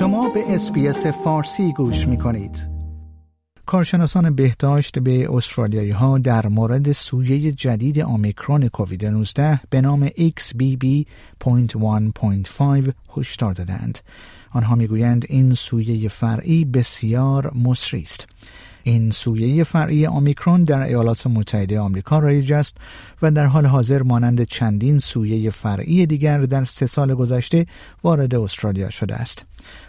شما به SBS فارسی گوش می کنید. کارشناسان بهداشت به استرالیایی ها در مورد سویه جدید آمیکرون کووید 19 به نام XBB.1.5 هشدار دادند. آنها می‌گویند این سویه فرعی بسیار مسری است. این سویه فرعی آمیکرون در ایالات متحده آمریکا رایج است و در حال حاضر مانند چندین سویه فرعی دیگر در سه سال گذشته وارد استرالیا شده است.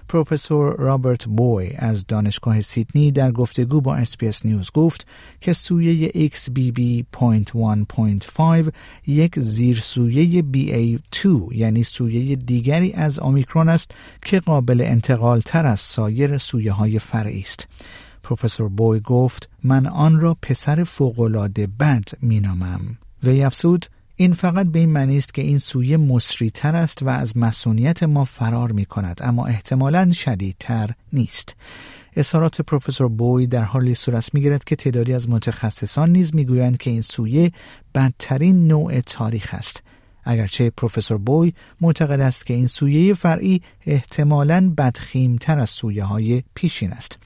پروفسور رابرت بوی از دانشگاه سیدنی در گفتگو با SBS News گفت که سویه XBB.1.5 یک زیر سویه BA2 یعنی سویه دیگری از آمیکرون است که قابل انتقال تر از سایر سویه های فرعی است. پروفسور بوی گفت من آن را پسر فوقالعاده بد مینامم. وی افسود این فقط به این معنی است که این سویه تر است و از مسئولیت ما فرار می کند اما احتمالا شدیدتر نیست. اظهارات پروفسور بوی در حالی صورت می‌گیرد که تعدادی از متخصصان نیز می‌گویند که این سویه بدترین نوع تاریخ است. اگرچه پروفسور بوی معتقد است که این سویه فرعی احتمالاً بدخیمتر از سویه های پیشین است.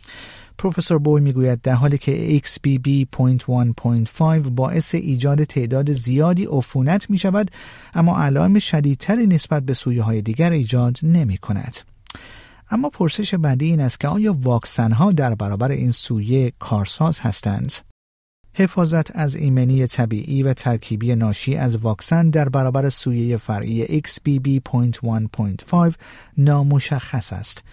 پروفسور بوی می‌گوید در حالی که XBB.1.5 باعث ایجاد تعداد زیادی عفونت می شود اما علائم شدیدتری نسبت به سویه های دیگر ایجاد نمی کند. اما پرسش بعدی این است که آیا واکسن ها در برابر این سویه کارساز هستند؟ حفاظت از ایمنی طبیعی و ترکیبی ناشی از واکسن در برابر سویه فرعی XBB.1.5 نامشخص است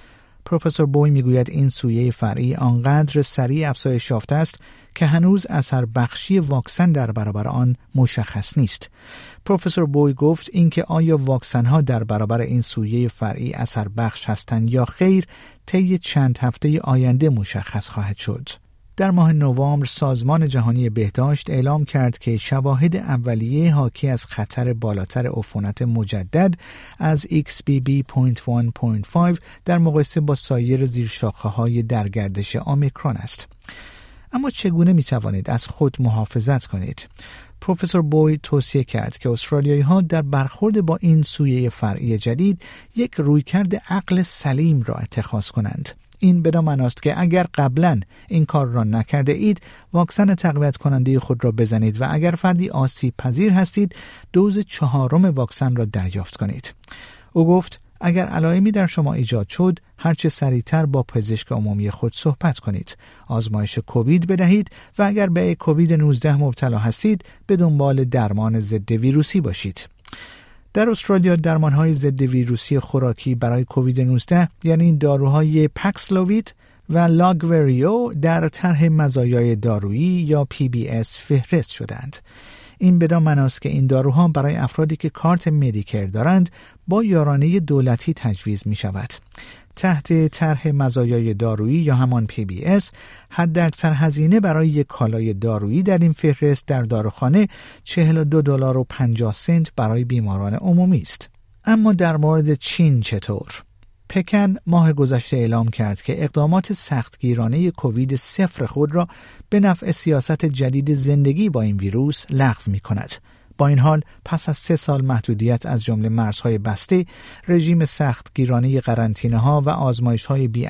پروفسور بوی می‌گوید این سویه فرعی آنقدر سریع افزایش یافته است که هنوز اثر بخشی واکسن در برابر آن مشخص نیست. پروفسور بوی گفت اینکه آیا واکسن ها در برابر این سویه فرعی اثر بخش هستند یا خیر طی چند هفته آینده مشخص خواهد شد. در ماه نوامبر سازمان جهانی بهداشت اعلام کرد که شواهد اولیه حاکی از خطر بالاتر عفونت مجدد از XBB.1.5 در مقایسه با سایر زیرشاخه های درگردش آمیکرون است. اما چگونه می توانید از خود محافظت کنید؟ پروفسور بوی توصیه کرد که استرالیایی ها در برخورد با این سویه فرعی جدید یک رویکرد عقل سلیم را اتخاذ کنند. این بدان معناست که اگر قبلا این کار را نکرده اید واکسن تقویت کننده خود را بزنید و اگر فردی آسیب پذیر هستید دوز چهارم واکسن را دریافت کنید. او گفت اگر علائمی در شما ایجاد شد هرچه سریعتر با پزشک عمومی خود صحبت کنید. آزمایش کووید بدهید و اگر به کووید 19 مبتلا هستید به دنبال درمان ضد ویروسی باشید. در استرالیا درمانهای ضد ویروسی خوراکی برای کووید 19 یعنی داروهای Paxlovid و Lagevrio در طرح مزایای دارویی یا PBS فهرست شدند. این بدان معناست که این داروها برای افرادی که کارت Medicare دارند با یارانه دولتی تجویز می شود. تحت طرح مزایای دارویی یا همان PBS حداکثر هزینه برای یک کالای دارویی در این فهرست در داروخانه 42 دلار و 50 سنت برای بیماران عمومی است. اما در مورد چین چطور؟ پکن ماه گذشته اعلام کرد که اقدامات سختگیرانه کووید صفر خود را به نفع سیاست جدید زندگی با این ویروس لغو می کند. با این حال پس از سه سال محدودیت از جمله مرزهای بسته رژیم سخت گیرانه قرنطینه ها و آزمایش های بی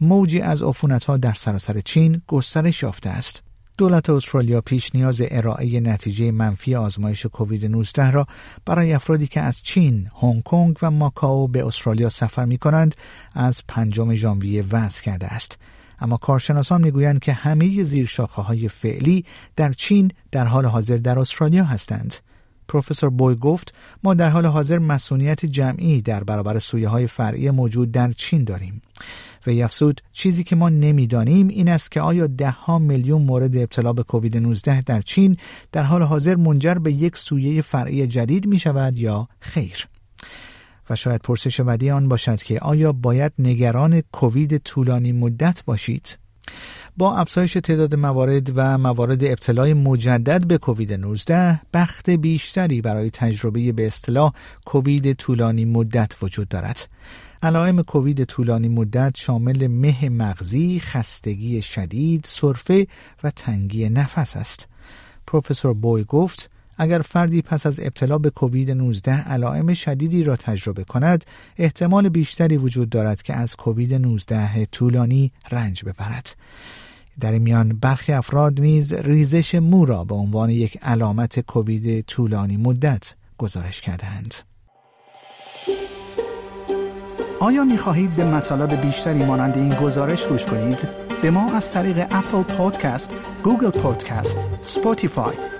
موجی از عفونت ها در سراسر چین گسترش یافته است دولت استرالیا پیش نیاز ارائه نتیجه منفی آزمایش کووید 19 را برای افرادی که از چین، هنگ کنگ و ماکائو به استرالیا سفر می کنند از پنجم ژانویه وضع کرده است. اما کارشناسان می‌گویند که همه زیرشاخه های فعلی در چین در حال حاضر در استرالیا هستند. پروفسور بوی گفت ما در حال حاضر مسئولیت جمعی در برابر سویه های فرعی موجود در چین داریم. و افزود چیزی که ما نمی‌دانیم این است که آیا ده ها میلیون مورد ابتلا به کووید 19 در چین در حال حاضر منجر به یک سویه فرعی جدید می شود یا خیر. و شاید پرسش بعدی آن باشد که آیا باید نگران کووید طولانی مدت باشید؟ با افزایش تعداد موارد و موارد ابتلای مجدد به کووید 19 بخت بیشتری برای تجربه به اصطلاح کووید طولانی مدت وجود دارد. علائم کووید طولانی مدت شامل مه مغزی، خستگی شدید، سرفه و تنگی نفس است. پروفسور بوی گفت اگر فردی پس از ابتلا به کووید 19 علائم شدیدی را تجربه کند احتمال بیشتری وجود دارد که از کووید 19 طولانی رنج ببرد در میان برخی افراد نیز ریزش مو را به عنوان یک علامت کووید طولانی مدت گزارش کردهاند. آیا می خواهید به مطالب بیشتری مانند این گزارش گوش کنید؟ به ما از طریق Apple Podcast، Google Podcast، Spotify